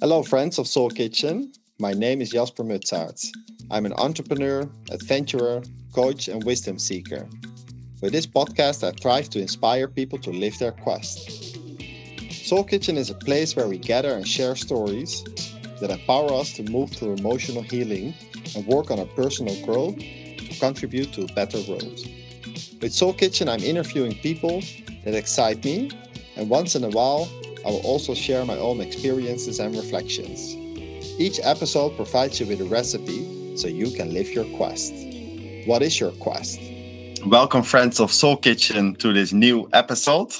Hello, friends of Soul Kitchen. My name is Jasper Mutsaert. I'm an entrepreneur, adventurer, coach, and wisdom seeker. With this podcast, I strive to inspire people to live their quest. Soul Kitchen is a place where we gather and share stories that empower us to move through emotional healing and work on our personal growth to contribute to a better world. With Soul Kitchen, I'm interviewing people that excite me, and once in a while, I will also share my own experiences and reflections. Each episode provides you with a recipe so you can live your quest. What is your quest? Welcome, friends of Soul Kitchen, to this new episode.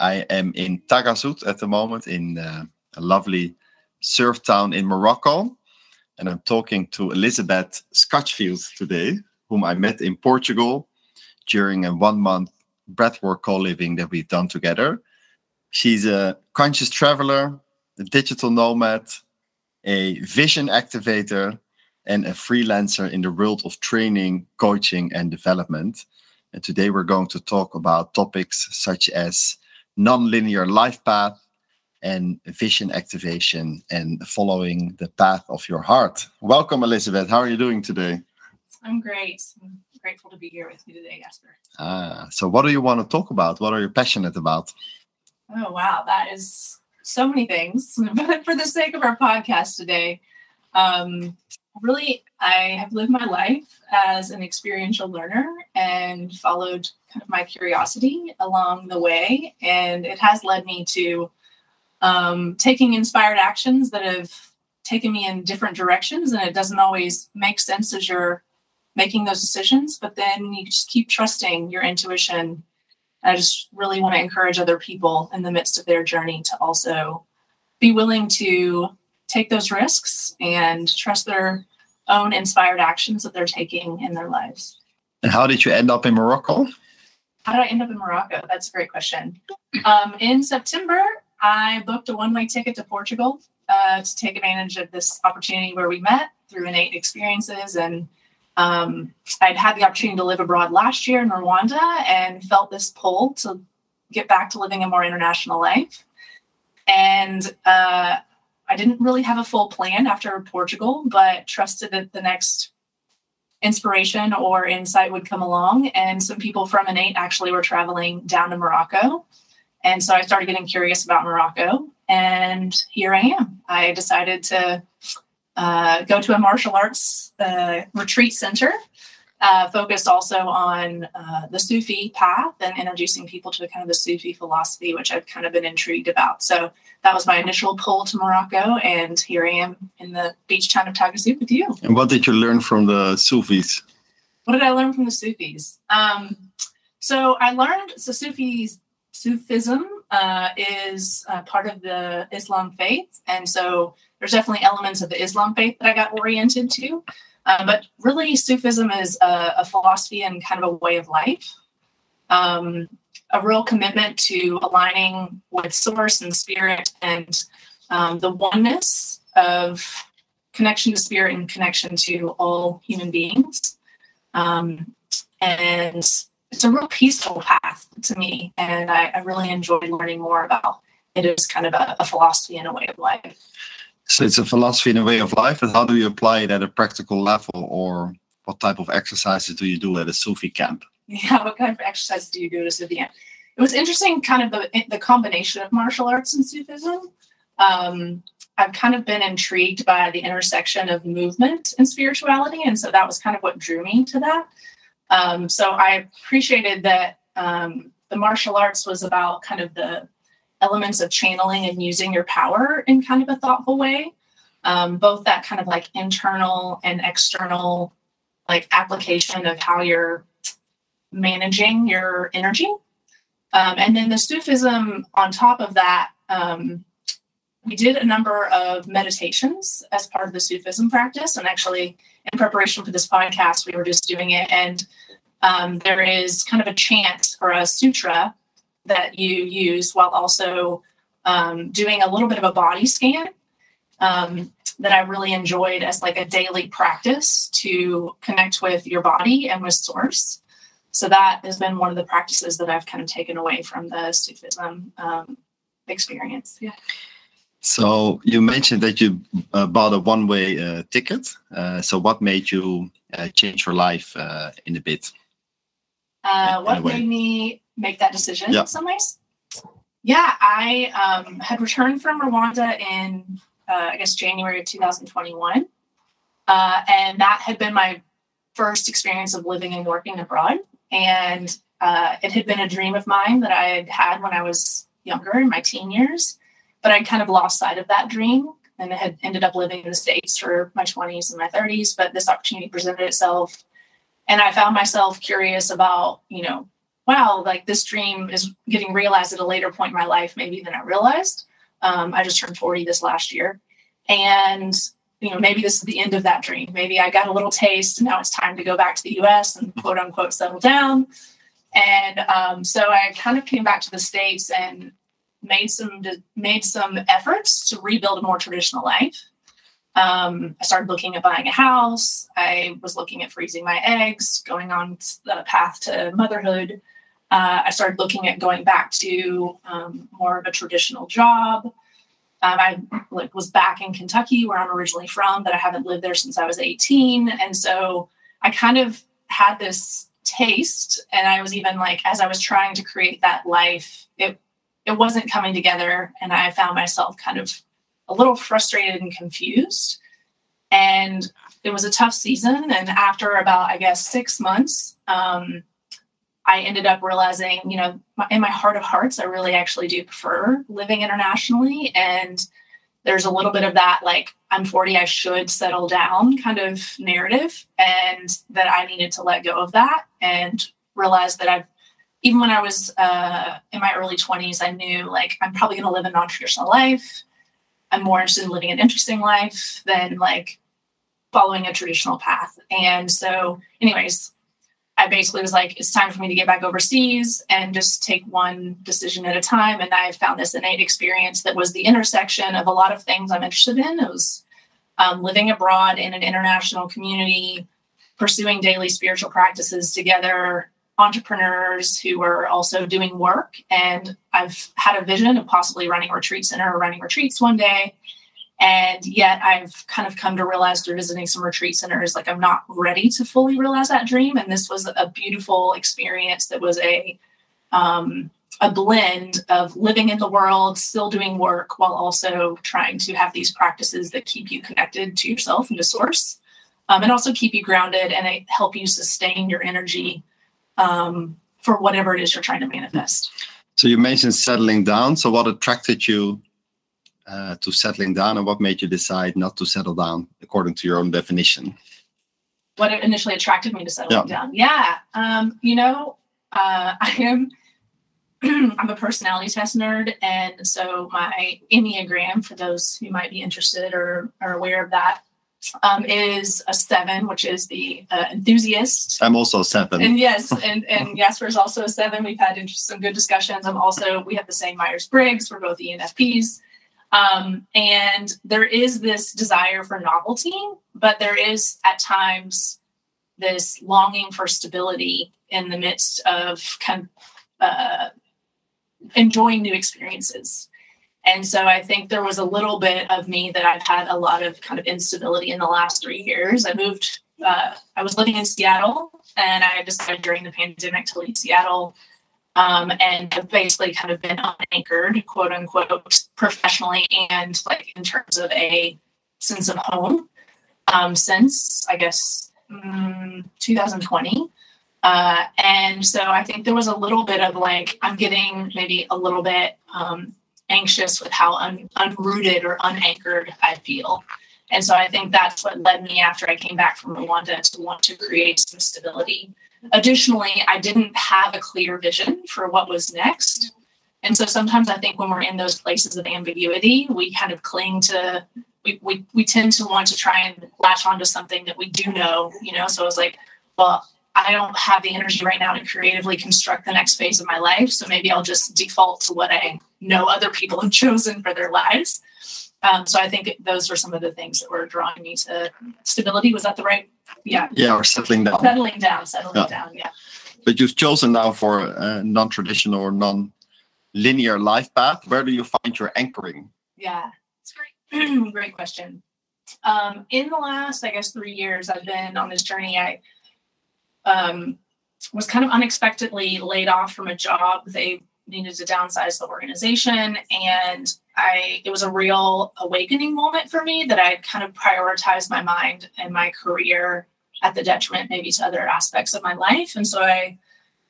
I am in Taghazout at the moment, in uh, a lovely surf town in Morocco. And I'm talking to Elizabeth Scutchfield today, whom I met in Portugal during a one month breathwork co living that we've done together. She's a conscious traveler, a digital nomad, a vision activator, and a freelancer in the world of training, coaching, and development. And today we're going to talk about topics such as non-linear life path and vision activation and following the path of your heart. Welcome, Elizabeth. How are you doing today? I'm great. I'm grateful to be here with you today, Jasper. Ah, so what do you want to talk about? What are you passionate about? Oh, wow. That is so many things. But for the sake of our podcast today, um, really, I have lived my life as an experiential learner and followed kind of my curiosity along the way. And it has led me to um, taking inspired actions that have taken me in different directions. And it doesn't always make sense as you're making those decisions, but then you just keep trusting your intuition I just really want to encourage other people in the midst of their journey to also be willing to take those risks and trust their own inspired actions that they're taking in their lives. And how did you end up in Morocco? How did I end up in Morocco? That's a great question. Um, in September, I booked a one way ticket to Portugal uh, to take advantage of this opportunity where we met through innate experiences and um, I'd had the opportunity to live abroad last year in Rwanda and felt this pull to get back to living a more international life. And uh, I didn't really have a full plan after Portugal, but trusted that the next inspiration or insight would come along. And some people from Innate actually were traveling down to Morocco. And so I started getting curious about Morocco. And here I am. I decided to uh, go to a martial arts uh, retreat center, uh, focused also on uh, the Sufi path and introducing people to a kind of the Sufi philosophy, which I've kind of been intrigued about. So that was my initial pull to Morocco, and here I am in the beach town of Taghazout with you. And what did you learn from the Sufis? What did I learn from the Sufis? Um, so I learned so Sufis Sufism uh, is uh, part of the Islam faith, and so there's definitely elements of the Islam faith that I got oriented to. Um, but really, Sufism is a, a, philosophy and kind of a way of life, um, a real commitment to aligning with source and spirit and um, the oneness of connection to spirit and connection to all human beings. Um, and it's a real peaceful path to me. And I, I really enjoyed learning more about it as kind of a, a philosophy and a way of life. So it's a philosophy and a way of life, but how do you apply it at a practical level, or what type of exercises do you do at a Sufi camp? Yeah, what kind of exercises do you do at a Sufi camp? It was interesting, kind of the the combination of martial arts and Sufism. Um, I've kind of been intrigued by the intersection of movement and spirituality, and so that was kind of what drew me to that. Um, so I appreciated that um, the martial arts was about kind of the elements of channeling and using your power in kind of a thoughtful way. Um, both that kind of like internal and external like application of how you're managing your energy. Um, and then the Sufism on top of that, um, we did a number of meditations as part of the Sufism practice. And actually, in preparation for this podcast, we were just doing it. And um, there is kind of a chant or a sutra that you use while also um, doing a little bit of a body scan um, that I really enjoyed as like a daily practice to connect with your body and with source. So that has been one of the practices that I've kind of taken away from the Sufism um, experience. Yeah. So you mentioned that you uh, bought a one-way uh, ticket. Uh, so what made you uh, change your life uh, in a bit? Uh, what made me make that decision yeah. in some ways? Yeah, I um, had returned from Rwanda in, uh, I guess, January of 2021. Uh, and that had been my first experience of living and working abroad. And uh, it had been a dream of mine that I had had when I was younger in my teen years but I kind of lost sight of that dream and had ended up living in the States for my 20s and my 30s. But this opportunity presented itself. And I found myself curious about, you know, wow, like this dream is getting realized at a later point in my life, maybe than I realized. Um, I just turned 40 this last year. And, you know, maybe this is the end of that dream. Maybe I got a little taste and now it's time to go back to the US and quote unquote settle down. And um, so I kind of came back to the States and made some made some efforts to rebuild a more traditional life. Um, I started looking at buying a house. I was looking at freezing my eggs, going on the path to motherhood. Uh, I started looking at going back to um, more of a traditional job. Um, I like, was back in Kentucky, where I'm originally from, but I haven't lived there since I was 18, and so I kind of had this taste. And I was even like, as I was trying to create that life, it it wasn't coming together and i found myself kind of a little frustrated and confused and it was a tough season and after about i guess six months um, i ended up realizing you know in my heart of hearts i really actually do prefer living internationally and there's a little bit of that like i'm 40 i should settle down kind of narrative and that i needed to let go of that and realize that i've even when I was uh, in my early 20s, I knew like I'm probably going to live a non traditional life. I'm more interested in living an interesting life than like following a traditional path. And so, anyways, I basically was like, it's time for me to get back overseas and just take one decision at a time. And I found this innate experience that was the intersection of a lot of things I'm interested in. It was um, living abroad in an international community, pursuing daily spiritual practices together, entrepreneurs who were also doing work. And I've had a vision of possibly running a retreat center or running retreats one day. And yet I've kind of come to realize through visiting some retreat centers, like I'm not ready to fully realize that dream. And this was a beautiful experience that was a um, a blend of living in the world, still doing work, while also trying to have these practices that keep you connected to yourself and to source, um, and also keep you grounded and help you sustain your energy um, for whatever it is you're trying to manifest. So you mentioned settling down. So what attracted you uh, to settling down, and what made you decide not to settle down according to your own definition? What initially attracted me to settling yeah. down? Yeah, um, you know, uh, I am. I'm a personality test nerd, and so my Enneagram, for those who might be interested or are aware of that, um, is a seven, which is the uh, enthusiast. I'm also a seven. And yes, and, and Jasper is also a seven. We've had some good discussions. I'm also, we have the same Myers Briggs. We're both ENFPs. Um, and there is this desire for novelty, but there is at times this longing for stability in the midst of kind of uh, enjoying new experiences. And so I think there was a little bit of me that I've had a lot of kind of instability in the last three years. I moved, uh, I was living in Seattle and I decided during the pandemic to leave Seattle. Um, and I've basically kind of been unanchored, quote unquote, professionally and like in terms of a sense of home um, since I guess mm, 2020. Uh, and so I think there was a little bit of like, I'm getting maybe a little bit um, anxious with how un- unrooted or unanchored I feel. And so I think that's what led me after I came back from Rwanda to want to create some stability. Additionally, I didn't have a clear vision for what was next. And so sometimes I think when we're in those places of ambiguity, we kind of cling to, we, we, we tend to want to try and latch onto something that we do know, you know? So I was like, well, I don't have the energy right now to creatively construct the next phase of my life. So maybe I'll just default to what I know other people have chosen for their lives. Um, so I think those were some of the things that were drawing me to stability. Was that the right? Yeah. Yeah, or settling down. Settling down, settling yeah. down. Yeah. But you've chosen now for a non-traditional or non-linear life path. Where do you find your anchoring? Yeah. It's great. great question. Um, in the last, I guess, three years, I've been on this journey. I um, was kind of unexpectedly laid off from a job. They needed to downsize the organization, and I it was a real awakening moment for me that I kind of prioritized my mind and my career at the detriment maybe to other aspects of my life. And so I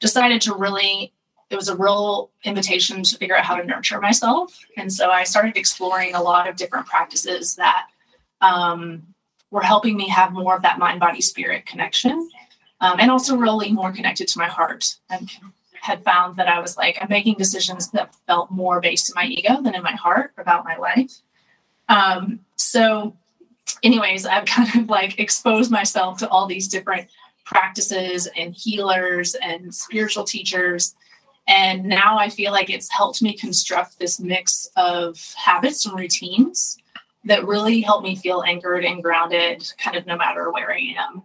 decided to really it was a real invitation to figure out how to nurture myself. And so I started exploring a lot of different practices that um, were helping me have more of that mind, body, spirit connection. Um, and also really more connected to my heart. And had found that I was like, I'm making decisions that felt more based in my ego than in my heart about my life. Um, so, anyways, I've kind of like exposed myself to all these different practices and healers and spiritual teachers and now I feel like it's helped me construct this mix of habits and routines that really help me feel anchored and grounded, kind of no matter where I am.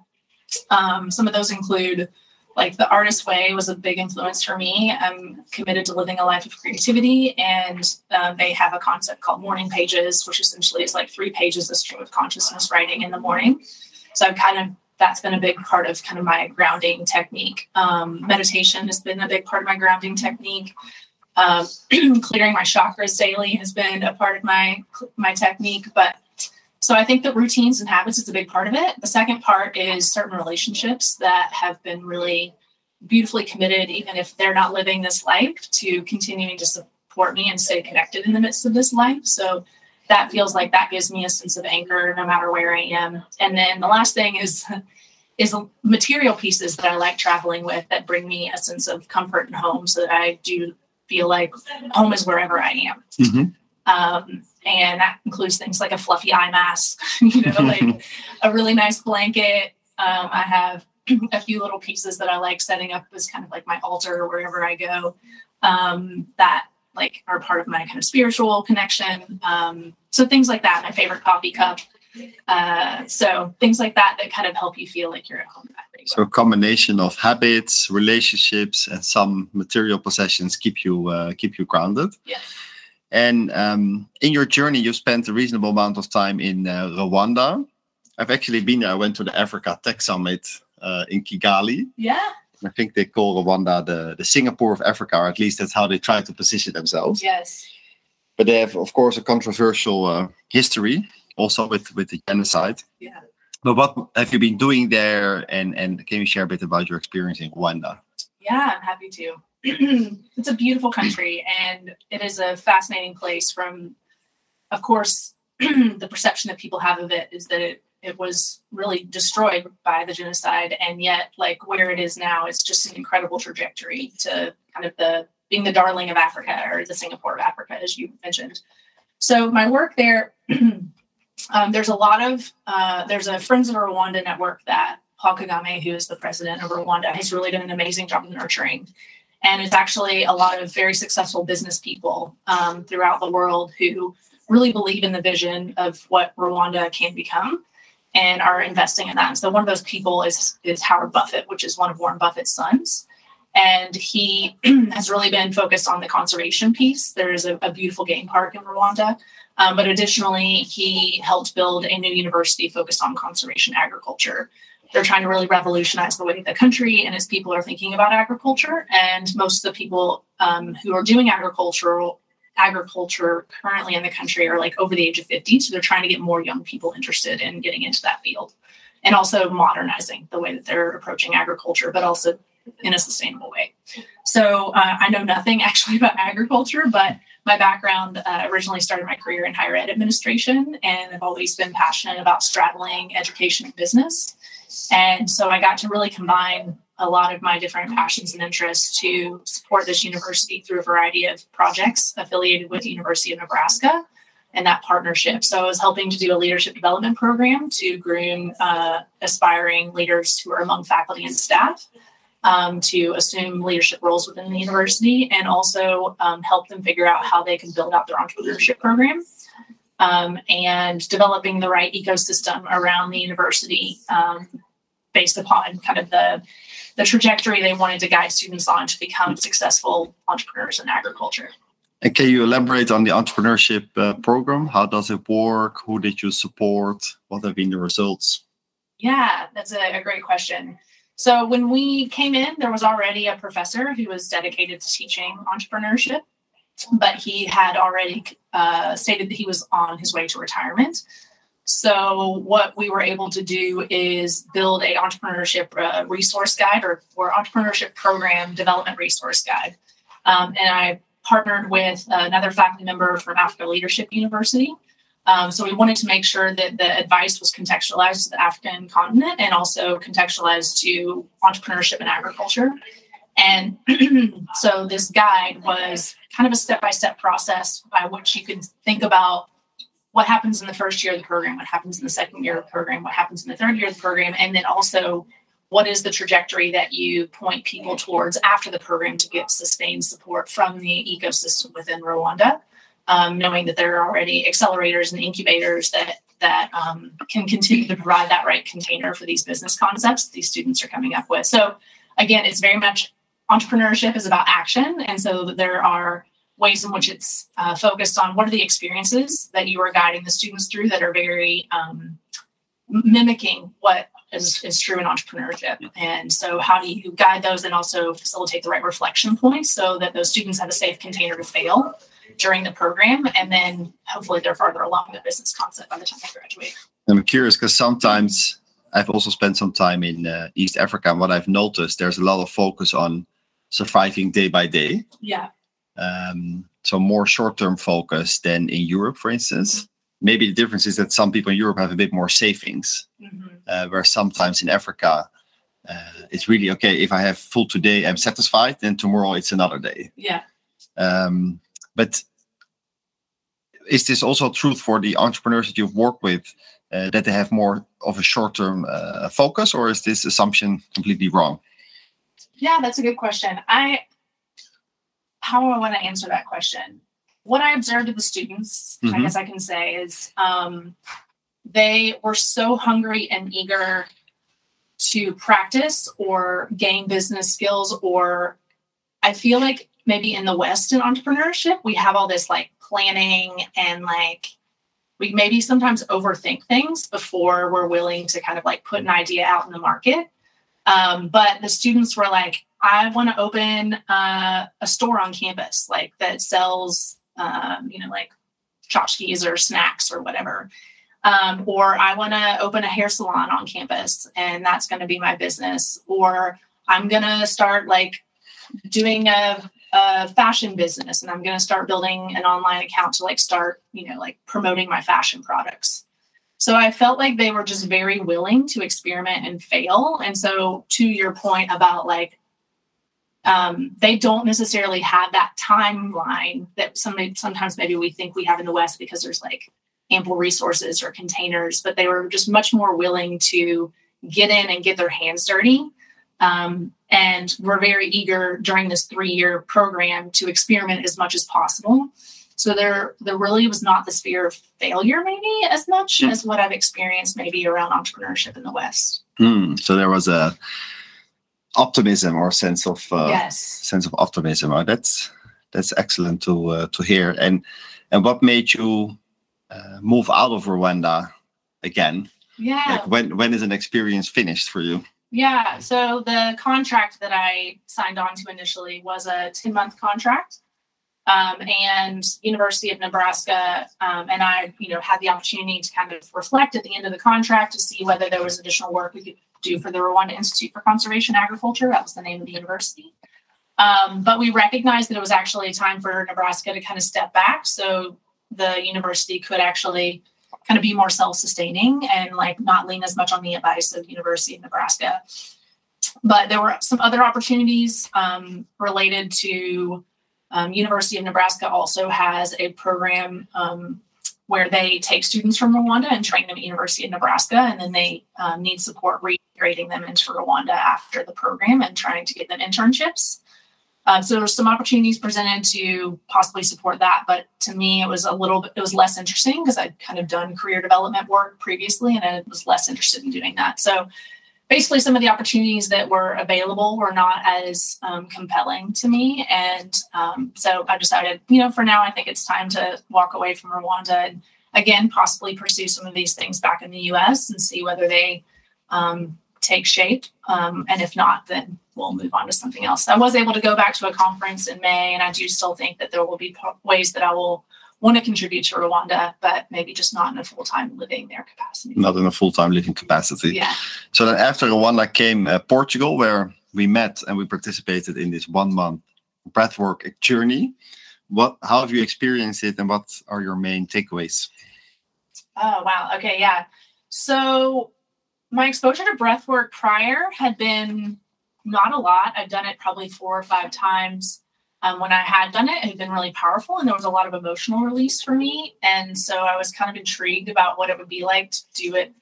Um, some of those include like the artist way was a big influence for me. I'm committed to living a life of creativity, and uh, they have a concept called morning pages, which essentially is like three pages of stream of consciousness writing in the morning. So I've kind of that's been a big part of kind of my grounding technique. Um, meditation has been a big part of my grounding technique. Um, clearing my chakras daily has been a part of my my technique. But so I think that routines and habits is a big part of it. The second part is certain relationships that have been really beautifully committed, even if they're not living this life, to continuing to support me and stay connected in the midst of this life. So that feels like that gives me a sense of anchor no matter where I am. And then the last thing is is material pieces that I like traveling with that bring me a sense of comfort and home so that I do feel like home is wherever I am. Mm-hmm. Um, and that includes things like a fluffy eye mask, you know, like a really nice blanket. Um, I have a few little pieces that I like setting up as kind of like my altar wherever I go. Um, that like are part of my kind of spiritual connection. Um, so things like that. My favorite coffee cup. Uh, so things like that that kind of help you feel like you're at home. So a combination of habits, relationships, and some material possessions keep you uh, keep you grounded. Yes. And um, in your journey, you spent a reasonable amount of time in uh, Rwanda. I've actually been there. I went to the Africa Tech Summit uh, in Kigali. Yeah. I think they call Rwanda the, the Singapore of Africa, or at least that's how they try to position themselves. Yes. But they have, of course, a controversial uh, history also with, with the genocide. Yeah. But what have you been doing there? And, and can you share a bit about your experience in Rwanda? Yeah, I'm happy to. it's a beautiful country and it is a fascinating place from, of course, the perception that people have of it is that it it was really destroyed by the genocide and yet like where it is now it's just an incredible trajectory to kind of the being the darling of africa or the singapore of africa as you mentioned. So my work there um, there's a lot of uh, there's a friends of rwanda network that paul kagame who is the president of rwanda has really done an amazing job of nurturing and it's actually a lot of very successful business people um, throughout the world who really believe in the vision of what rwanda can become and are investing in that. And so one of those people is is Howard Buffett, which is one of Warren Buffett's sons. And he has really been focused on the conservation piece. There is a, a beautiful game park in Rwanda. Um, but additionally, he helped build a new university focused on conservation agriculture. They're trying to really revolutionize the way the country and its people are thinking about agriculture. And most of the people um, who are doing agricultural agriculture currently in the country are like over the age of 50. So they're trying to get more young people interested in getting into that field and also modernizing the way that they're approaching agriculture, but also in a sustainable way. So uh, I know nothing actually about agriculture, but my background uh, originally started my career in higher ed administration, and I've always been passionate about straddling education and business. And so I got to really combine a lot of my different passions and interests to support this university through a variety of projects affiliated with the University of Nebraska and that partnership. So I was helping to do a leadership development program to groom uh, aspiring leaders who are among faculty and staff um, to assume leadership roles within the university and also um, help them figure out how they can build out their entrepreneurship program. Um, and developing the right ecosystem around the university um, based upon kind of the the trajectory they wanted to guide students on to become successful entrepreneurs in agriculture. And can you elaborate on the entrepreneurship uh, program? How does it work? Who did you support? What have been the results? Yeah, that's a, a great question. So when we came in, there was already a professor who was dedicated to teaching entrepreneurship, but he had already uh, stated that he was on his way to retirement. So what we were able to do is build a entrepreneurship uh, resource guide or, or entrepreneurship program development resource guide. Um, and I partnered with another faculty member from Africa Leadership University. Um, so we wanted to make sure that the advice was contextualized to the African continent and also contextualized to entrepreneurship and agriculture. And so this guide was kind of a step-by-step process by which you could think about what happens in the first year of the program, what happens in the second year of the program, what happens in the third year of the program, and then also what is the trajectory that you point people towards after the program to get sustained support from the ecosystem within Rwanda, um, knowing that there are already accelerators and incubators that that um, can continue to provide that right container for these business concepts these students are coming up with. So again, it's very much entrepreneurship is about action, and so there are ways in which it's uh, focused on what are the experiences that you are guiding the students through that are very um, mimicking what is, is true in entrepreneurship. And so, how do you guide those and also facilitate the right reflection points so that those students have a safe container to fail during the program? And then hopefully they're farther along the business concept by the time they graduate. I'm curious because sometimes I've also spent some time in uh, East Africa. And what I've noticed, there's a lot of focus on surviving day by day. Yeah. Um, so more short-term focus than in Europe, for instance maybe the difference is that some people in Europe have a bit more savings, mm-hmm. uh, where sometimes in Africa, uh, it's really okay if I have full today, I'm satisfied, then tomorrow it's another day. Yeah. Um, but is this also true for the entrepreneurs that you've worked with, uh, that they have more of a short-term uh, focus, or is this assumption completely wrong? Yeah, that's a good question. I how do I want to answer that question? what I observed of the students, mm-hmm. I guess I can say, is um, they were so hungry and eager to practice or gain business skills. Or I feel like maybe in the West in entrepreneurship, we have all this like planning and like we maybe sometimes overthink things before we're willing to kind of like put an idea out in the market. Um, but the students were like, I want to open uh, a store on campus, like that sells um, you know, like tchotchkes or snacks or whatever. Um, or I want to open a hair salon on campus and that's going to be my business. Or I'm going to start like doing a, a fashion business and I'm going to start building an online account to like start, you know, like promoting my fashion products. So I felt like they were just very willing to experiment and fail. And so to your point about like um, they don't necessarily have that timeline that some sometimes maybe we think we have in the West because there's like ample resources or containers, but they were just much more willing to get in and get their hands dirty. Um, and we're very eager during this three-year program to experiment as much as possible. So there, there really was not this fear of failure, maybe as much mm. as what I've experienced maybe around entrepreneurship in the West. Mm. So there was a optimism or sense of uh, yes. sense of optimism. Oh, that's that's excellent to uh, to hear. And and what made you uh, move out of Rwanda again? Yeah. Like when when is an experience finished for you? Yeah. So the contract that I signed on to initially was a 10 month contract. Um, and University of Nebraska um, and I, you know, had the opportunity to kind of reflect at the end of the contract to see whether there was additional work we could do for the Rwanda Institute for Conservation Agriculture. That was the name of the university. Um, but we recognized that it was actually a time for Nebraska to kind of step back so the university could actually kind of be more self-sustaining and like not lean as much on the advice of University of Nebraska. But there were some other opportunities um, related to um, University of Nebraska also has a program um, where they take students from Rwanda and train them at University of Nebraska, and then they um, need support reintegrating them into Rwanda after the program and trying to get them internships. Uh, so there's some opportunities presented to possibly support that, but to me it was a little bit it was less interesting because I'd kind of done career development work previously, and I was less interested in doing that. So basically some of the opportunities that were available were not as um, compelling to me and um, so i decided you know for now i think it's time to walk away from rwanda and again possibly pursue some of these things back in the us and see whether they um, take shape um, and if not then we'll move on to something else i was able to go back to a conference in may and i do still think that there will be ways that i will want to contribute to Rwanda, but maybe just not in a full time living there capacity. Not in a full time living capacity. Yeah. So then after Rwanda came uh, Portugal, where we met and we participated in this one month breathwork journey. What? How have you experienced it, and what are your main takeaways? Oh wow. Okay. Yeah. So my exposure to breathwork prior had been not a lot. I've done it probably four or five times um, when I had done it, it had been really powerful and there was a lot of emotional release for me. And so I was kind of intrigued about what it would be like to do it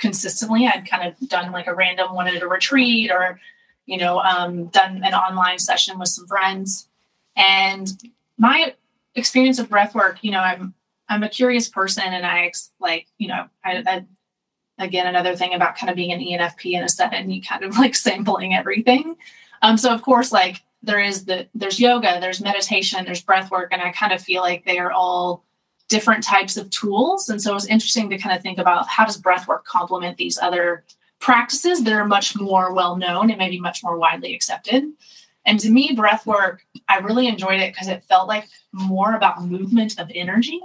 consistently. I'd kind of done like a random one at a retreat or, you know, um, done an online session with some friends. And my experience of breath work, you know, I'm I'm a curious person and I like, you know, I, I again another thing about kind of being an ENFP in a seven, you kind of like sampling everything. Um, so of course, like there is the there's yoga, there's meditation, there's breath work, and I kind of feel like they are all different types of tools. And so it was interesting to kind of think about how does breath work complement these other practices that are much more well known and maybe much more widely accepted. And to me, breath work, I really enjoyed it because it felt like more about movement of energy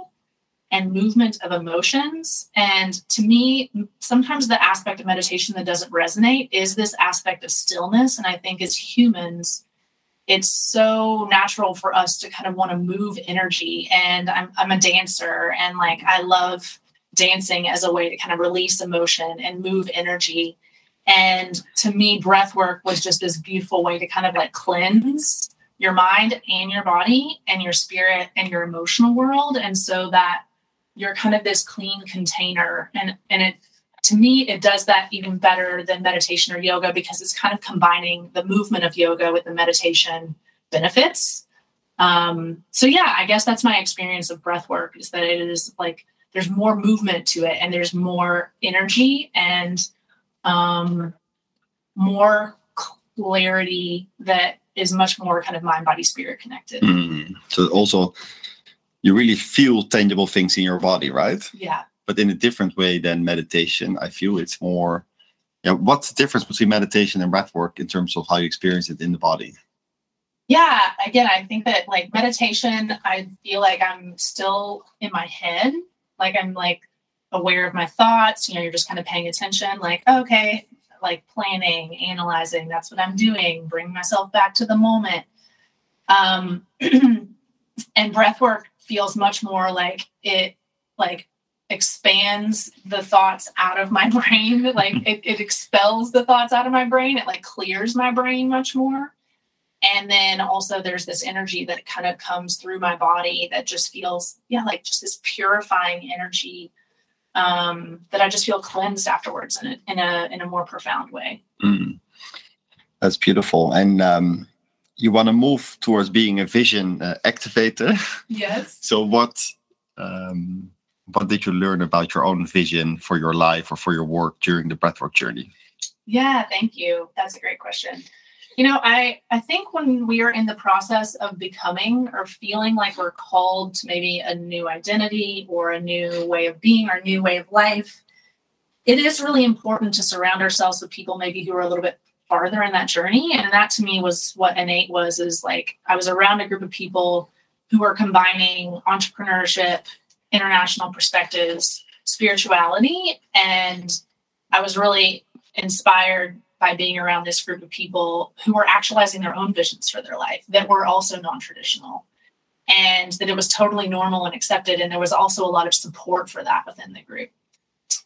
and movement of emotions. And to me, sometimes the aspect of meditation that doesn't resonate is this aspect of stillness. And I think as humans, it's so natural for us to kind of want to move energy and I'm, I'm a dancer and like i love dancing as a way to kind of release emotion and move energy and to me breath work was just this beautiful way to kind of like cleanse your mind and your body and your spirit and your emotional world and so that you're kind of this clean container and and it to me, it does that even better than meditation or yoga because it's kind of combining the movement of yoga with the meditation benefits. Um, so yeah, I guess that's my experience of breath work is that it is like there's more movement to it and there's more energy and um, more clarity that is much more kind of mind body spirit connected. Mm. So also you really feel tangible things in your body, right? Yeah but in a different way than meditation. I feel it's more. Yeah, what's the difference between meditation and breath work in terms of how you experience it in the body? Yeah, again, I think that like meditation, I feel like I'm still in my head. Like I'm like aware of my thoughts. You know, you're just kind of paying attention, like, okay, like planning, analyzing, that's what I'm doing, bring myself back to the moment. Um, and breath work feels much more like it like expands the thoughts out of my brain like it, it expels the thoughts out of my brain it like clears my brain much more and then also there's this energy that kind of comes through my body that just feels yeah like just this purifying energy um, that I just feel cleansed afterwards in a in a in a more profound way. Mm. That's beautiful, and um, you want to move towards being a vision uh, activator. Yes. so what um, what did you learn about your own vision for your life or for your work during the breathwork journey? Yeah, thank you. That's a great question. You know, I I think when we are in the process of becoming or feeling like we're called to maybe a new identity or a new way of being or a new way of life, it is really important to surround ourselves with people maybe who are a little bit farther in that journey. And that to me was what innate was is like I was around a group of people who were combining entrepreneurship international perspectives, spirituality. And I was really inspired by being around this group of people who were actualizing their own visions for their life that were also non traditional. And that it was totally normal and accepted. And there was also a lot of support for that within the group.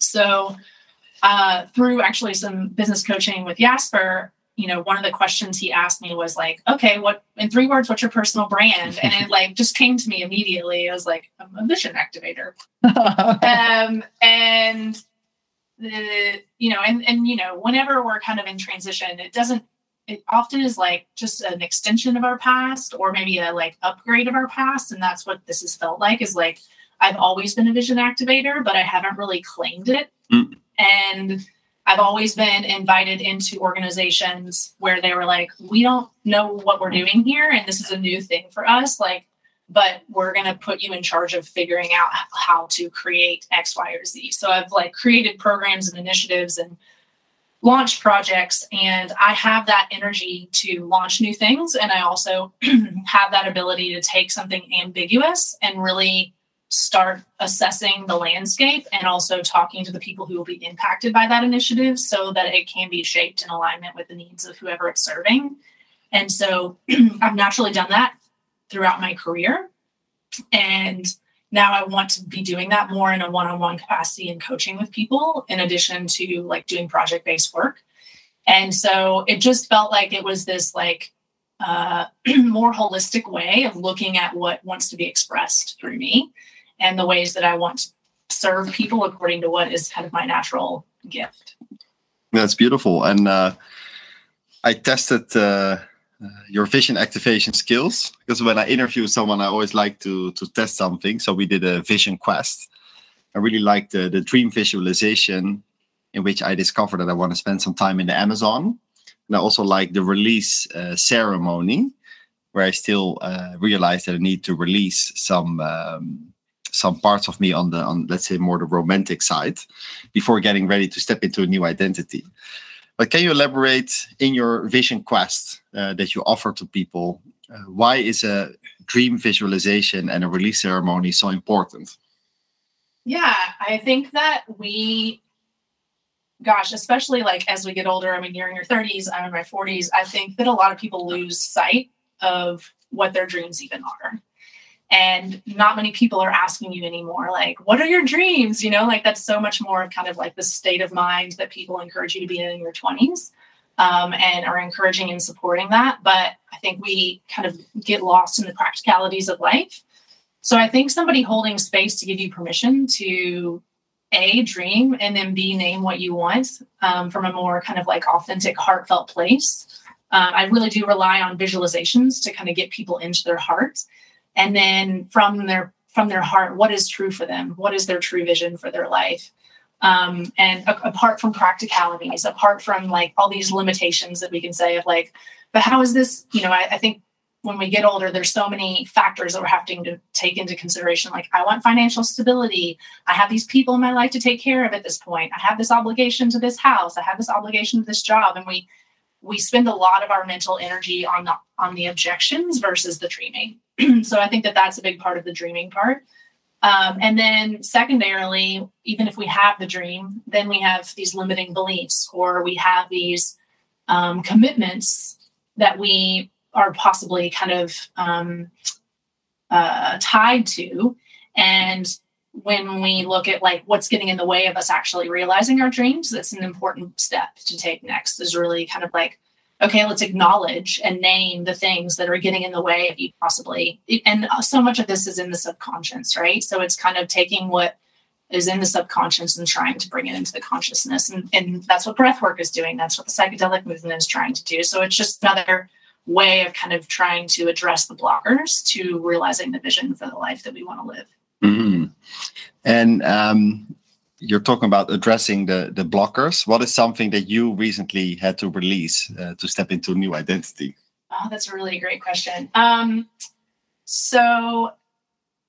So, uh, through actually some business coaching with Jasper, you know, one of the questions he asked me was like, okay, what in three words, what's your personal brand? And it like just came to me immediately. I was like, I'm a vision activator. um, and the, you know, and and you know, whenever we're kind of in transition, it doesn't it often is like just an extension of our past or maybe a like upgrade of our past. And that's what this has felt like is like I've always been a vision activator, but I haven't really claimed it. Mm. And I've always been invited into organizations where they were like, we don't know what we're doing here, and this is a new thing for us. Like, but we're going to put you in charge of figuring out how to create X, Y, or Z. So I've like created programs and initiatives and launch projects, and I have that energy to launch new things. And I also have that ability to take something ambiguous and really start assessing the landscape and also talking to the people who will be impacted by that initiative so that it can be shaped in alignment with the needs of whoever it's serving. And so I've naturally done that throughout my career. And now I want to be doing that more in a one on one capacity and coaching with people, in addition to like doing project based work. And so it just felt like it was this like uh, more holistic way of looking at what wants to be expressed through me and the ways that I want to serve people according to what is kind of my natural gift. That's beautiful. And uh, I tested uh, uh, your vision activation skills because when I interview someone, I always like to to test something. So we did a vision quest. I really liked the, the dream visualization in which I discovered that I want to spend some time in the Amazon. And I also like the release uh, ceremony where I still uh, realized that I need to release some um, some parts of me on the on let's say more the romantic side before getting ready to step into a new identity. But can you elaborate in your vision quest uh, that you offer to people? Uh, why is a dream visualization and a release ceremony so important? Yeah, I think that we, gosh, especially like as we get older, I mean, you're in your 30s, I'm in my 40s. I think that a lot of people lose sight of what their dreams even are and not many people are asking you anymore like what are your dreams? You know like that's so much more of kind of like the state of mind that people encourage you to be in in your 20s um, and are encouraging and supporting that. But i think we kind of get lost in the practicalities of life. So i think somebody holding space to give you permission to a dream and then b name what you want um, from a more kind of like authentic heartfelt place. Uh, i really do rely on visualizations to kind of get people into their heart and then from their from their heart what is true for them? What is their true vision for their life? Um, and a- apart from practicalities apart from like all these limitations that we can say of like but how is this you know I, I think when we get older there's so many factors that we're having to take into consideration like i want financial stability. I have these people in my life to take care of at this point. I have this obligation to this house. I have this obligation to this job. And we we spend a lot of our mental energy on the on the objections versus the dreaming so I think that that's a big part of the dreaming part. Um, and then secondarily, even if we have the dream, then we have these limiting beliefs or we have these um, commitments that we are possibly kind of um, uh, tied to. And when we look at like what's getting in the way of us actually realizing our dreams, that's an important step to take next is really kind of like okay, let's acknowledge and name the things that are getting in the way of you possibly. And so much of this is in the subconscious, right? So it's kind of taking what is in the subconscious and trying to bring it into the consciousness. And, and that's what breath work is doing. That's what the psychedelic movement is trying to do. So it's just another way of kind of trying to address the blockers to realizing the vision for the life that we want to live. Mm-hmm. And um, you're talking about addressing the the blockers. What is something that you recently had to release uh, to step into a new identity? Oh, that's a really great question. Um, so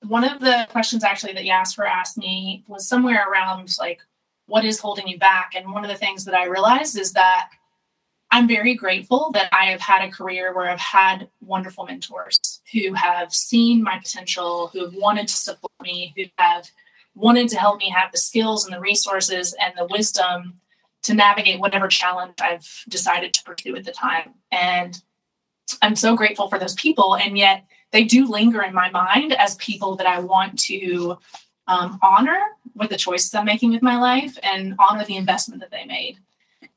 one of the questions actually that Jasper asked me was somewhere around like, what is holding you back? And one of the things that I realized is that I'm very grateful that I have had a career where I've had wonderful mentors who have seen my potential, who have wanted to support me, who have wanted to help me have the skills and the resources and the wisdom to navigate whatever challenge I've decided to pursue at the time. And I'm so grateful for those people. And yet they do linger in my mind as people that I want to um, honor with the choices I'm making with my life and honor the investment that they made.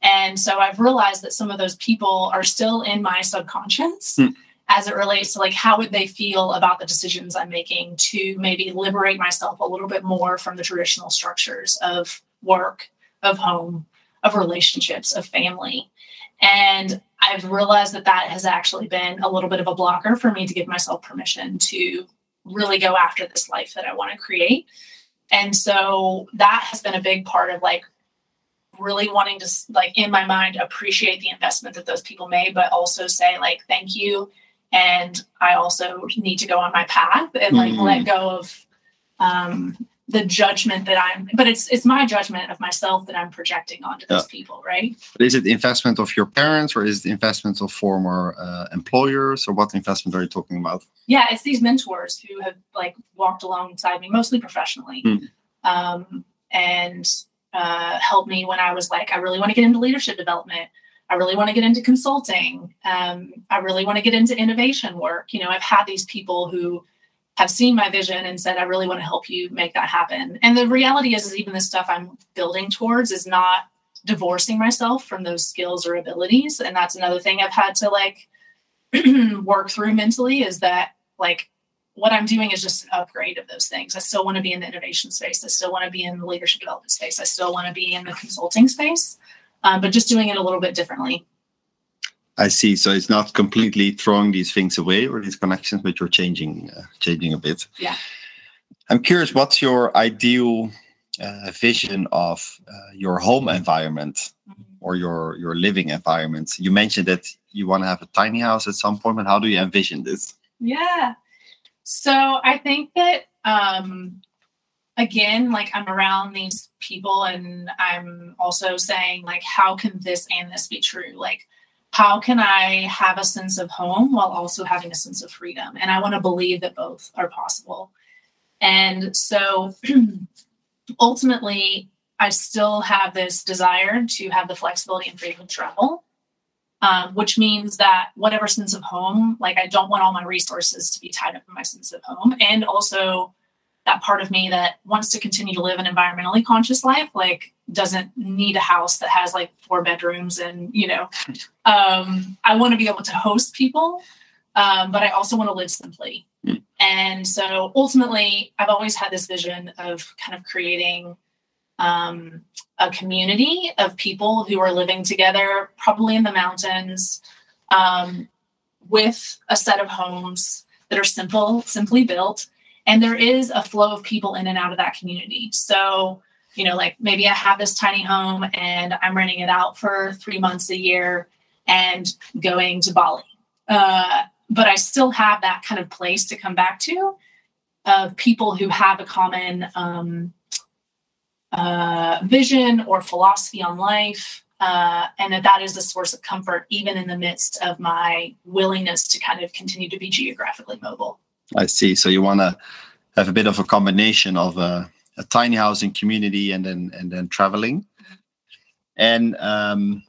And so I've realized that some of those people are still in my subconscious. Mm as it relates to like how would they feel about the decisions I'm making to maybe liberate myself a little bit more from the traditional structures of work, of home, of relationships, of family. And I've realized that that has actually been a little bit of a blocker for me to give myself permission to really go after this life that I want to create. And so that has been a big part of like really wanting to like in my mind appreciate the investment that those people made but also say like thank you and i also need to go on my path and like mm-hmm. let go of um the judgment that i'm but it's it's my judgment of myself that i'm projecting onto those people right but is it the investment of your parents or is it investment of former uh, employers or what investment are you talking about yeah it's these mentors who have like walked alongside me mostly professionally mm. um and uh, helped me when I was like, I really want to get into leadership development. I really want to get into consulting. Um, I really want to get into innovation work. You know, I've had these people who have seen my vision and said, I really want to help you make that happen. And the reality is, is even the stuff I'm building towards is not divorcing myself from those skills or abilities. And that's another thing I've had to like work through mentally is that like what I'm doing is just an upgrade of those things. I still want to be in the innovation space. I still want to be in the leadership development space. I still want to be in the consulting space, um, but just doing it a little bit differently. I see. So it's not completely throwing these things away or these connections, but you're changing, uh, changing a bit. Yeah. I'm curious. What's your ideal uh, vision of uh, your home environment mm-hmm. or your your living environment? You mentioned that you want to have a tiny house at some point, but how do you envision this? Yeah. So I think that um again, like I'm around these people and I'm also saying like how can this and this be true? Like how can I have a sense of home while also having a sense of freedom? And I want to believe that both are possible. And so ultimately, I still have this desire to have the flexibility and freedom to travel um, which means that whatever sense of home, like I don't want all my resources to be tied up in my sense of home. And also that part of me that wants to continue to live an environmentally conscious life, like doesn't need a house that has like four bedrooms and, you know, um, I want to be able to host people, um, but I also want to live simply. Hmm. And so ultimately, I've always had this vision of kind of creating um, a community of people who are living together, probably in the mountains, um, with a set of homes that are simple, simply built. And there is a flow of people in and out of that community. So, you know, like maybe I have this tiny home and I'm renting it out for three months a year and going to Bali. Uh, but I still have that kind of place to come back to of people who have a common um, uh, vision or philosophy on life. Uh, and that that is a source of comfort, even in the midst of my willingness to kind of continue to be geographically mobile. I see. So you want to have a bit of a combination of a, a, tiny housing community and then and then traveling. And um,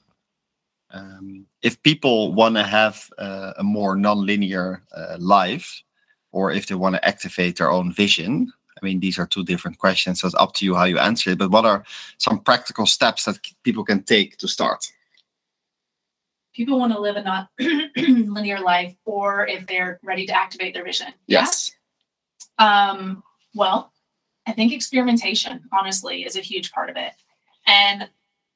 um, if people want to have uh, a more non-linear uh, life, or if they want to activate their own vision, I mean, these are two different questions, so it's up to you how you answer it. But what are some practical steps that people can take to start? People want to live a not linear life, or if they're ready to activate their vision. Yes. Yeah? Um, well, I think experimentation, honestly, is a huge part of it. And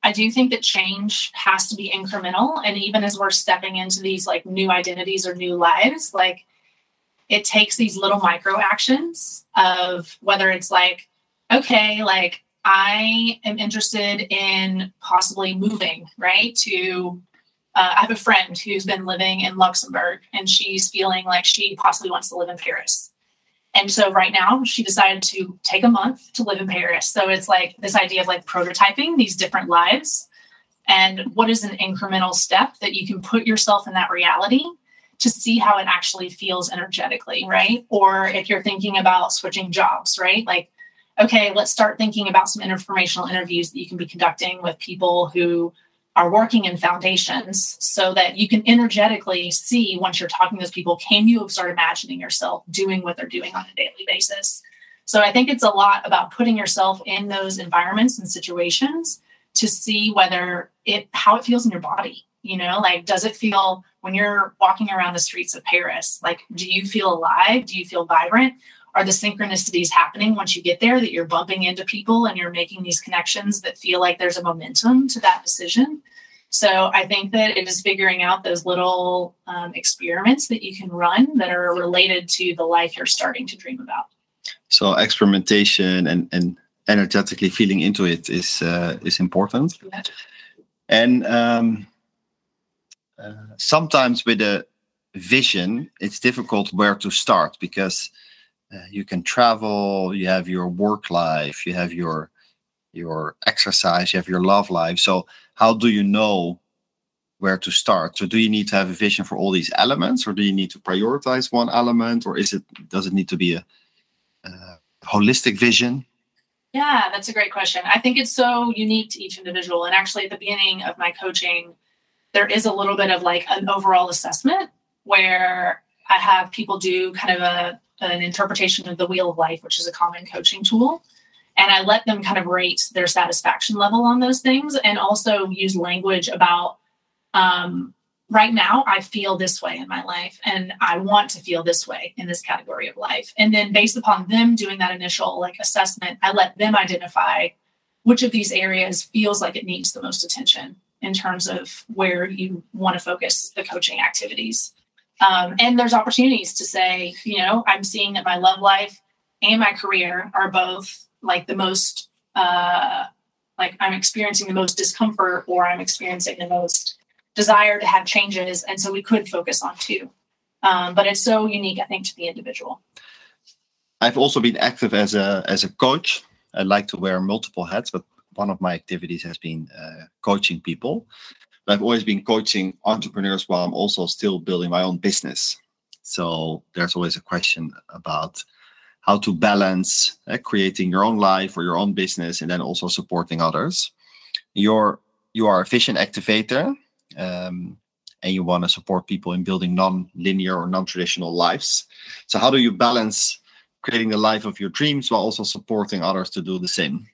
I do think that change has to be incremental. And even as we're stepping into these like new identities or new lives, like it takes these little micro actions of whether it's like, okay, like I am interested in possibly moving, right? To, uh, I have a friend who's been living in Luxembourg and she's feeling like she possibly wants to live in Paris. And so right now she decided to take a month to live in Paris. So it's like this idea of like prototyping these different lives and what is an incremental step that you can put yourself in that reality to see how it actually feels energetically, right? Or if you're thinking about switching jobs, right? Like, okay, let's start thinking about some informational interviews that you can be conducting with people who are working in foundations so that you can energetically see once you're talking to those people, can you start imagining yourself doing what they're doing on a daily basis? So I think it's a lot about putting yourself in those environments and situations to see whether it how it feels in your body you know like does it feel when you're walking around the streets of paris like do you feel alive do you feel vibrant are the synchronicities happening once you get there that you're bumping into people and you're making these connections that feel like there's a momentum to that decision so i think that it is figuring out those little um, experiments that you can run that are related to the life you're starting to dream about so experimentation and and energetically feeling into it is uh, is important. Yeah. And um, uh, sometimes with a vision, it's difficult where to start because uh, you can travel, you have your work life, you have your your exercise, you have your love life. So how do you know where to start? So do you need to have a vision for all these elements, or do you need to prioritize one element, or is it does it need to be a, a holistic vision? Yeah, that's a great question. I think it's so unique to each individual. And actually, at the beginning of my coaching, there is a little bit of like an overall assessment where I have people do kind of a an interpretation of the wheel of life, which is a common coaching tool. And I let them kind of rate their satisfaction level on those things and also use language about um, right now I feel this way in my life and I want to feel this way in this category of life. And then based upon them doing that initial like assessment, I let them identify which of these areas feels like it needs the most attention in terms of where you want to focus the coaching activities. Um, and there's opportunities to say, you know, I'm seeing that my love life and my career are both like the most, uh, like I'm experiencing the most discomfort or I'm experiencing the most desire to have changes. And so we could focus on two. Um, but it's so unique, I think, to the individual. I've also been active as a as a coach. I like to wear multiple hats, but one of my activities has been uh, coaching people. I've always been coaching entrepreneurs while I'm also still building my own business. So there's always a question about how to balance uh, creating your own life or your own business and then also supporting others. You're you are a vision activator, um, and you want to support people in building non-linear or non-traditional lives. So how do you balance creating the life of your dreams while also supporting others to do the same?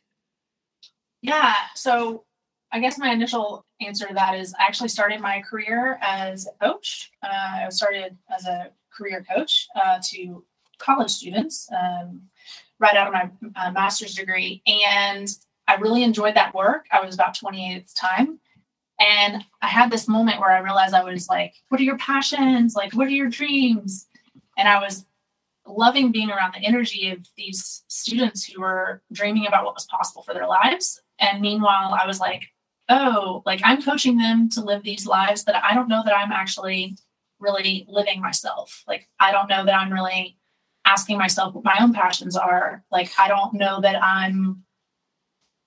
Yeah. So I guess my initial answer to that is I actually started my career as a coach. Uh, I started as a career coach uh, to college students um, right out of my uh, master's degree. And I really enjoyed that work. I was about 28 at the time. And I had this moment where I realized I was like, what are your passions? Like, what are your dreams? And I was loving being around the energy of these students who were dreaming about what was possible for their lives. And meanwhile, I was like, oh, like I'm coaching them to live these lives that I don't know that I'm actually really living myself. Like, I don't know that I'm really asking myself what my own passions are. Like, I don't know that I'm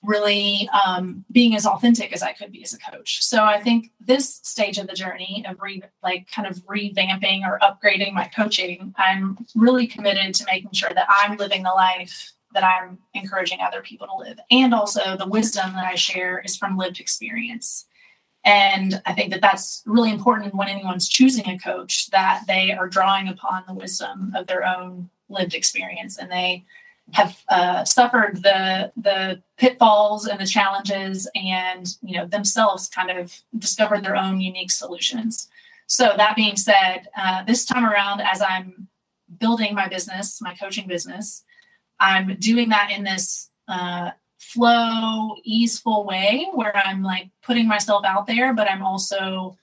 really um, being as authentic as I could be as a coach. So I think this stage of the journey of re- like kind of revamping or upgrading my coaching, I'm really committed to making sure that I'm living the life that I'm encouraging other people to live. And also the wisdom that I share is from lived experience. And I think that that's really important when anyone's choosing a coach that they are drawing upon the wisdom of their own lived experience and they have uh, suffered the the pitfalls and the challenges and you know themselves kind of discovered their own unique solutions so that being said uh, this time around as i'm building my business my coaching business I'm doing that in this uh, flow, easeful way where I'm like putting myself out there, but I'm also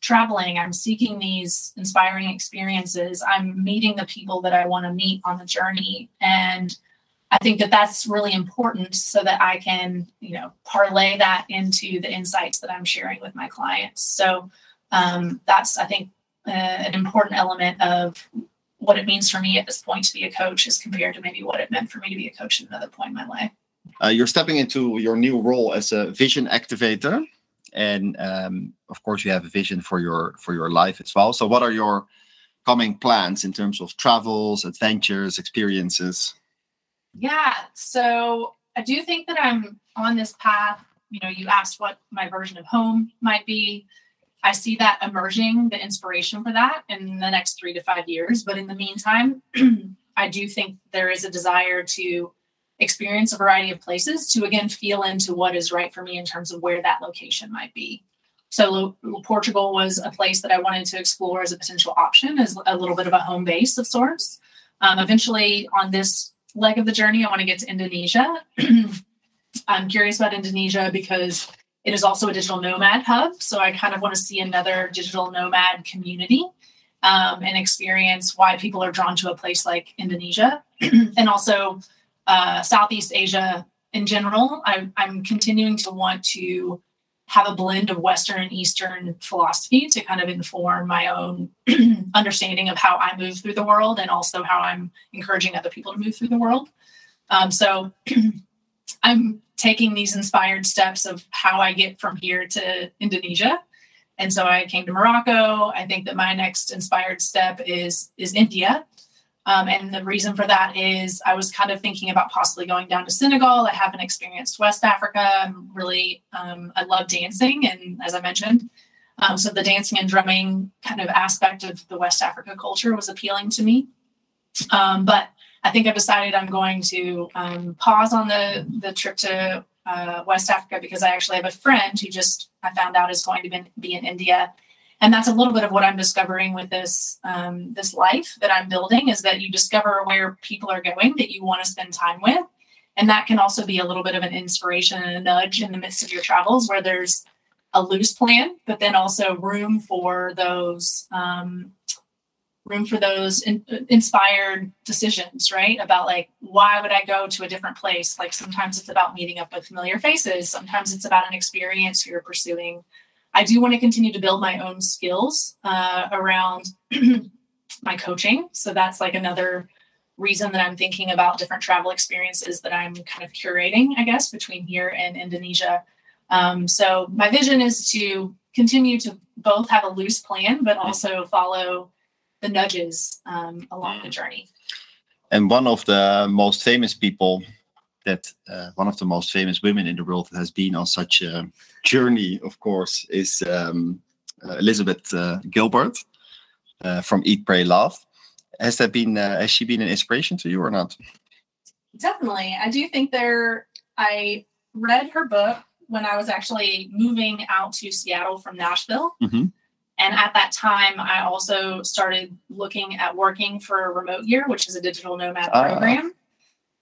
traveling. I'm seeking these inspiring experiences. I'm meeting the people that I want to meet on the journey. And I think that that's really important so that I can, you know, parlay that into the insights that I'm sharing with my clients. So um, that's, I think, uh, an important element of what it means for me at this point to be a coach as compared to maybe what it meant for me to be a coach at another point in my life. Uh, you're stepping into your new role as a vision activator, and um, of course, you have a vision for your for your life as well. So, what are your coming plans in terms of travels, adventures, experiences? Yeah, so I do think that I'm on this path. You know, you asked what my version of home might be. I see that emerging, the inspiration for that in the next three to five years. But in the meantime, I do think there is a desire to experience a variety of places to again feel into what is right for me in terms of where that location might be. So Portugal was a place that I wanted to explore as a potential option, as a little bit of a home base of sorts. Um, eventually, on this leg of the journey, I want to get to Indonesia. I'm curious about Indonesia because it is also a digital nomad hub. So I kind of want to see another digital nomad community um, and experience why people are drawn to a place like Indonesia and also uh, Southeast Asia in general, I, I'm continuing to want to have a blend of Western and Eastern philosophy to kind of inform my own understanding of how I move through the world and also how I'm encouraging other people to move through the world. Um, so I'm taking these inspired steps of how I get from here to Indonesia. And so I came to Morocco. I think that my next inspired step is is India. Um, and the reason for that is I was kind of thinking about possibly going down to Senegal. I haven't experienced West Africa. I'm really, um, I love dancing. And as I mentioned, um, so the dancing and drumming kind of aspect of the West Africa culture was appealing to me. Um, but I think I've decided I'm going to um, pause on the, the trip to uh, West Africa because I actually have a friend who just I found out is going to be, in India. And that's a little bit of what i'm discovering with this um, this life that i'm building is that you discover where people are going that you want to spend time with. And that can also be a little bit of an inspiration and a nudge in the midst of your travels where there's a loose plan but then also room for those um, room for those in, inspired decisions right about like why would i go to a different place like sometimes it's about meeting up with familiar faces sometimes it's about an experience you're pursuing I do want to continue to build my own skills uh, around my coaching. So that's like another reason that I'm thinking about different travel experiences that I'm kind of curating, I guess, between here and Indonesia. Um, so my vision is to continue to both have a loose plan, but also follow the nudges um, along the journey. And one of the most famous people that uh, one of the most famous women in the world that has been on such a journey, of course, is um, uh, Elizabeth uh, Gilbert uh, from Eat, Pray, Love. Has that been? Uh, has she been an inspiration to you or not? Definitely, I do think there. I read her book when I was actually moving out to Seattle from Nashville. Mm-hmm. And at that time, I also started looking at working for Remote Year, which is a digital nomad ah. program.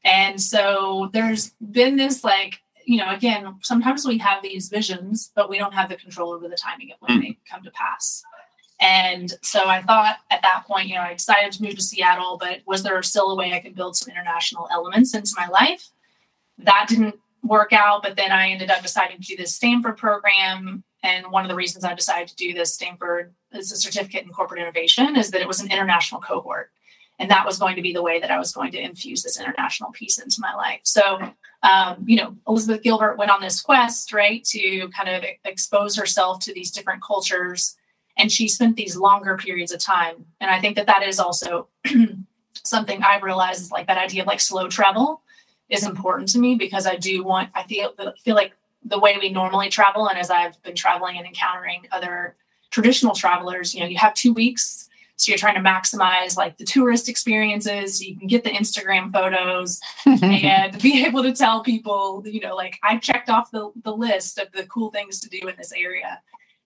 And so there's been this like, you know, again, sometimes we have these visions, but we don't have the control over the timing of when mm. they come to pass. And so I thought at that point, you know, I decided to move to Seattle, but was there still a way I could build some international elements into my life? That didn't work out, but then I ended up deciding to do this Stanford program. And one of the reasons I decided to do this Stanford a certificate in corporate innovation is that it was an international cohort and that was going to be the way that I was going to infuse this international piece into my life. So, um, you know, Elizabeth Gilbert went on this quest, right, to kind of expose herself to these different cultures, and she spent these longer periods of time. And I think that that is also something I've realized is like that idea of like slow travel is important to me because I do want I feel feel like the way we normally travel, and as I've been traveling and encountering other traditional travelers, you know, you have two weeks so you're trying to maximize like the tourist experiences. So you can get the Instagram photos and be able to tell people, you know, like I checked off the, the list of the cool things to do in this area.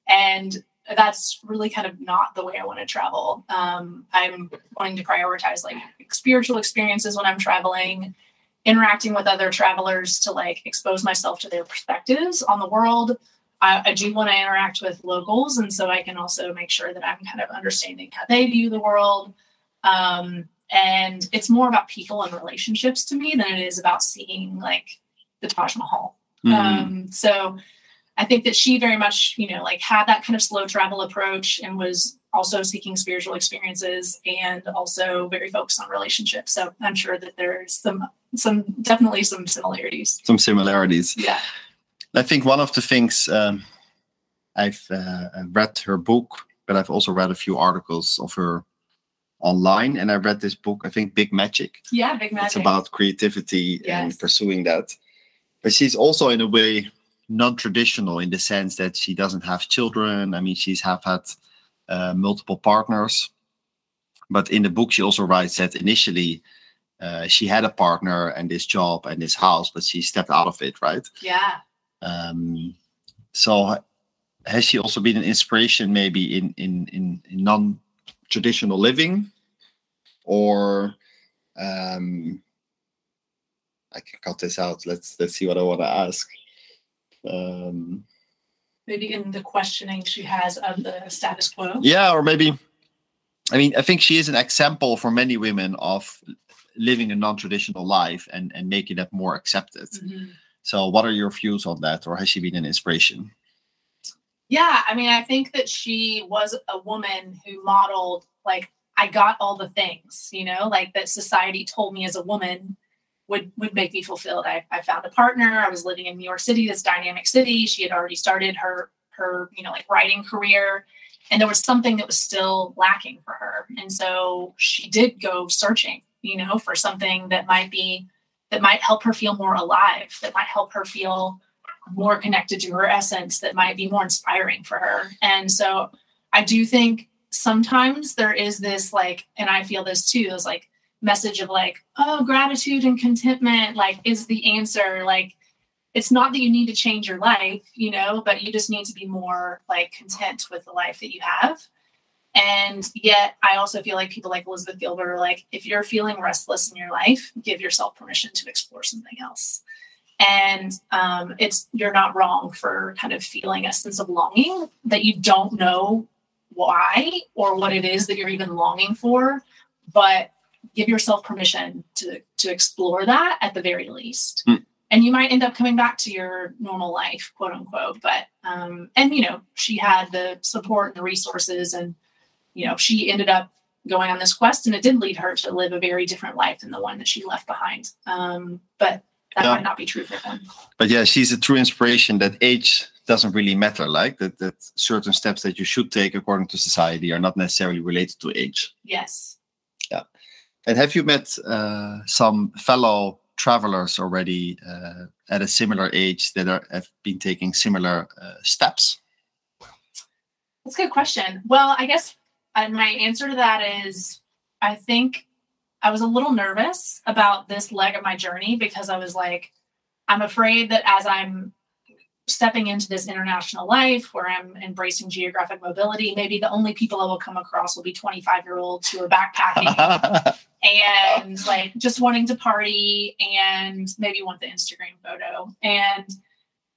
And that's really kind of not the way I want to travel. Um, I'm wanting to prioritize like spiritual experiences when I'm traveling, interacting with other travelers to like expose myself to their perspectives on the world, I, I do want to interact with locals, and so I can also make sure that I'm kind of understanding how they view the world. Um, and it's more about people and relationships to me than it is about seeing like the Taj Mahal. Mm-hmm. Um, so I think that she very much, you know, like had that kind of slow travel approach and was also seeking spiritual experiences and also very focused on relationships. So I'm sure that there's some some definitely some similarities. Some similarities. Yeah. I think one of the things um, I've uh, read her book, but I've also read a few articles of her online, and I read this book. I think Big Magic. Yeah, Big Magic. It's about creativity yes. and pursuing that. But she's also in a way non-traditional in the sense that she doesn't have children. I mean, she's have had multiple partners, but in the book she also writes that initially. Uh, she had a partner and this job and this house, but she stepped out of it, right? Yeah. Um, so has she also been an inspiration maybe in in in, in non-traditional living or um i can cut this out let's let's see what i want to ask um maybe in the questioning she has of the status quo yeah or maybe i mean i think she is an example for many women of living a non-traditional life and and making that more accepted. Mm-hmm. So, what are your views on that, or has she been an inspiration? Yeah, I mean, I think that she was a woman who modeled like I got all the things, you know, like that society told me as a woman would would make me fulfilled. I, I found a partner. I was living in New York City, this dynamic city. She had already started her her you know like writing career, and there was something that was still lacking for her. And so she did go searching, you know, for something that might be that might help her feel more alive, that might help her feel more connected to her essence, that might be more inspiring for her. And so I do think sometimes there is this like, and I feel this too, is like message of like, oh, gratitude and contentment, like is the answer. Like it's not that you need to change your life, you know, but you just need to be more like content with the life that you have. And yet, I also feel like people like Elizabeth Gilbert are like, if you're feeling restless in your life, give yourself permission to explore something else. And um, it's you're not wrong for kind of feeling a sense of longing that you don't know why or what it is that you're even longing for, but give yourself permission to to explore that at the very least. Mm. And you might end up coming back to your normal life, quote unquote. But um, and you know, she had the support and the resources and you know, she ended up going on this quest and it did lead her to live a very different life than the one that she left behind. Um, but that yeah. might not be true for them. But yeah, she's a true inspiration that age doesn't really matter. Like that, that certain steps that you should take according to society are not necessarily related to age. Yes. And have you met uh, some fellow travelers already uh, at a similar age that are, have been taking similar uh, steps? That's a good question. Well, I guess and my answer to that is I think I was a little nervous about this leg of my journey because I was like, I'm afraid that as I'm stepping into this international life where I'm embracing geographic mobility, maybe the only people I will come across will be 25 year olds who are backpacking and like just wanting to party and maybe want the Instagram photo. And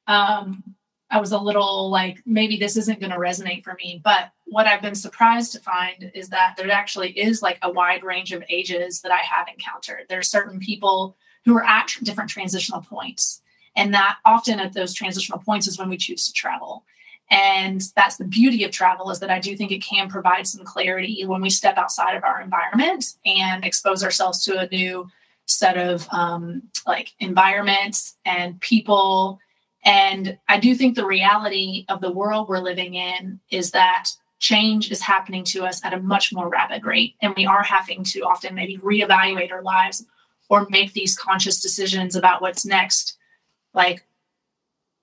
um, I was a little like, maybe this isn't going to resonate for me. But what I've been surprised to find is that there actually is like a wide range of ages that I have encountered. There are certain people who are at different transitional points. And that often at those transitional points is when we choose to travel. And that's the beauty of travel is that I do think it can provide some clarity when we step outside of our environment and expose ourselves to a new set of um, like environments and people and I do think the reality of the world we're living in is that change is happening to us at a much more rapid rate. And we are having to often maybe reevaluate our lives or make these conscious decisions about what's next, like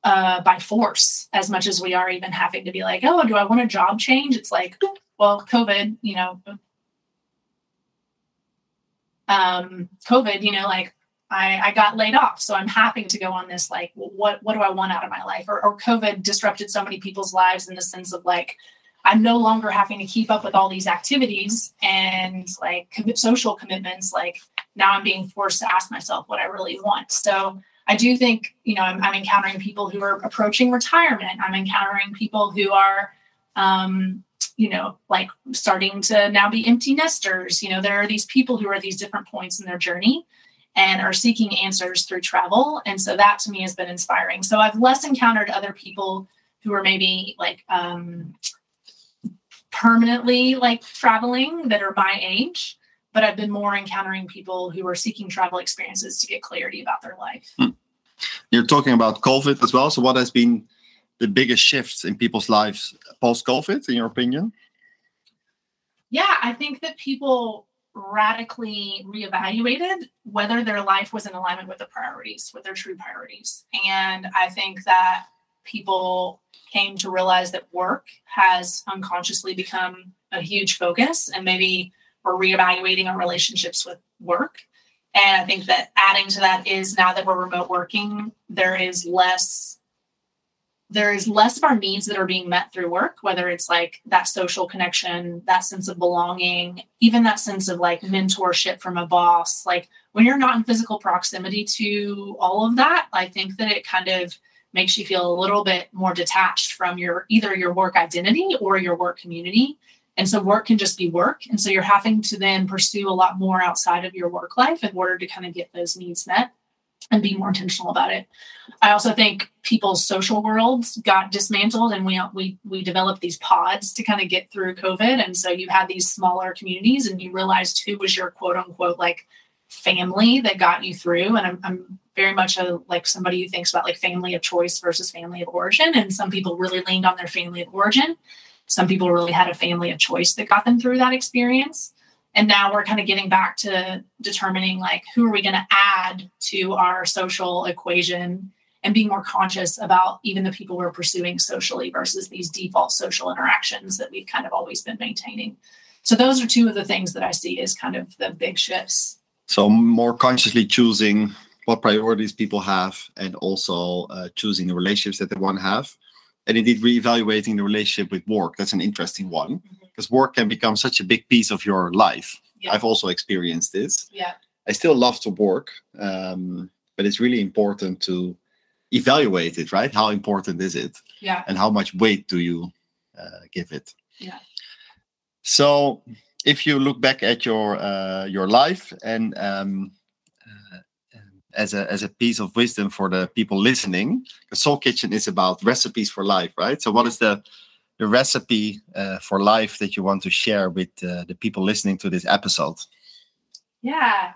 uh, by force, as much as we are even having to be like, oh, do I want a job change? It's like, well, COVID, you know, um, COVID, you know, like I, I, got laid off. So I'm having to go on this like, what what do I want out of my life? Or, or COVID disrupted so many people's lives in the sense of like, I'm no longer having to keep up with all these activities and like commit social commitments. Like now I'm being forced to ask myself what I really want. So I do think, you know, I'm, I'm encountering people who are approaching retirement. I'm encountering people who are, um, you know, like starting to now be empty nesters. You know, there are these people who are at these different points in their journey and are seeking answers through travel. And so that to me has been inspiring. So I've less encountered other people who are maybe like um, permanently like traveling that are my age, but I've been more encountering people who are seeking travel experiences to get clarity about their life. Hmm. You're talking about COVID as well. So what has been the biggest shifts in people's lives post COVID, in your opinion? Yeah, I think that people radically reevaluated whether their life was in alignment with the priorities, with their true priorities. And I think that people came to realize that work has unconsciously become a huge focus and maybe we're reevaluating our relationships with work. And I think that adding to that is now that we're remote working, there is less there is less of our needs that are being met through work, whether it's like that social connection, that sense of belonging, even that sense of like mentorship from a boss. Like when you're not in physical proximity to all of that, I think that it kind of makes you feel a little bit more detached from your either your work identity or your work community. And so work can just be work. And so you're having to then pursue a lot more outside of your work life in order to kind of get those needs met and be more intentional about it. I also think people's social worlds got dismantled and we we we developed these pods to kind of get through COVID. And so you had these smaller communities and you realized who was your quote unquote like family that got you through. And I'm, I'm very much a like somebody who thinks about like family of choice versus family of origin. And some people really leaned on their family of origin. Some people really had a family of choice that got them through that experience. And now we're kind of getting back to determining like who are we going to add to our social equation and being more conscious about even the people we're pursuing socially versus these default social interactions that we've kind of always been maintaining. So those are two of the things that I see as kind of the big shifts. So more consciously choosing what priorities people have and also uh, choosing the relationships that they want to have and indeed reevaluating the relationship with work. That's an interesting one because mm-hmm. work can become such a big piece of your life. Yeah. i've also experienced this. Yeah. I still love to work um, but it's really important to evaluate it right? How important is it? Yeah. And how much weight do you uh, give it? Yeah. So if you look back at your uh, your life and um, as a as a piece of wisdom for the people listening. The Soul Kitchen is about recipes for life, right? So, what is the the recipe uh, for life that you want to share with uh, the people listening to this episode? Yeah,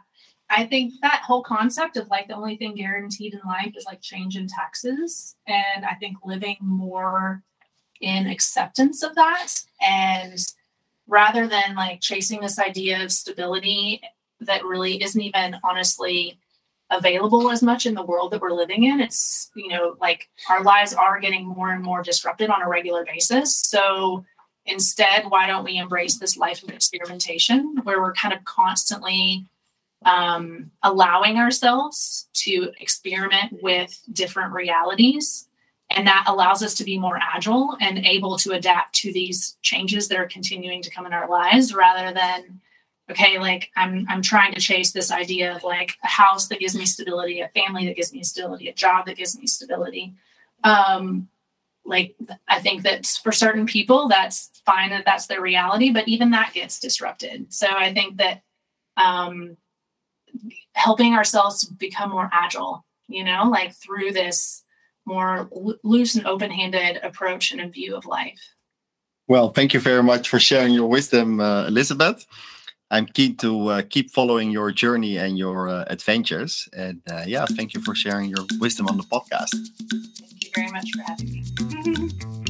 I think that whole concept of like the only thing guaranteed in life is like change in taxes, and I think living more in acceptance of that and rather than like chasing this idea of stability that really isn't even honestly available as much in the world that we're living in. It's, you know, like our lives are getting more and more disrupted on a regular basis. So instead, why don't we embrace this life of experimentation where we're kind of constantly um, allowing ourselves to experiment with different realities? And that allows us to be more agile and able to adapt to these changes that are continuing to come in our lives rather than okay like i'm i'm trying to chase this idea of like a house that gives me stability a family that gives me stability a job that gives me stability. Um like i think that for certain people that's fine that that's their reality but even that gets disrupted. So i think that um helping ourselves become more agile you know like through this more loose and open-handed approach and a view of life. Well thank you very much for sharing your wisdom uh, elizabeth I'm keen to uh, keep following your journey and your uh, adventures. And uh, yeah, thank you for sharing your wisdom on the podcast. Thank you very much for having me.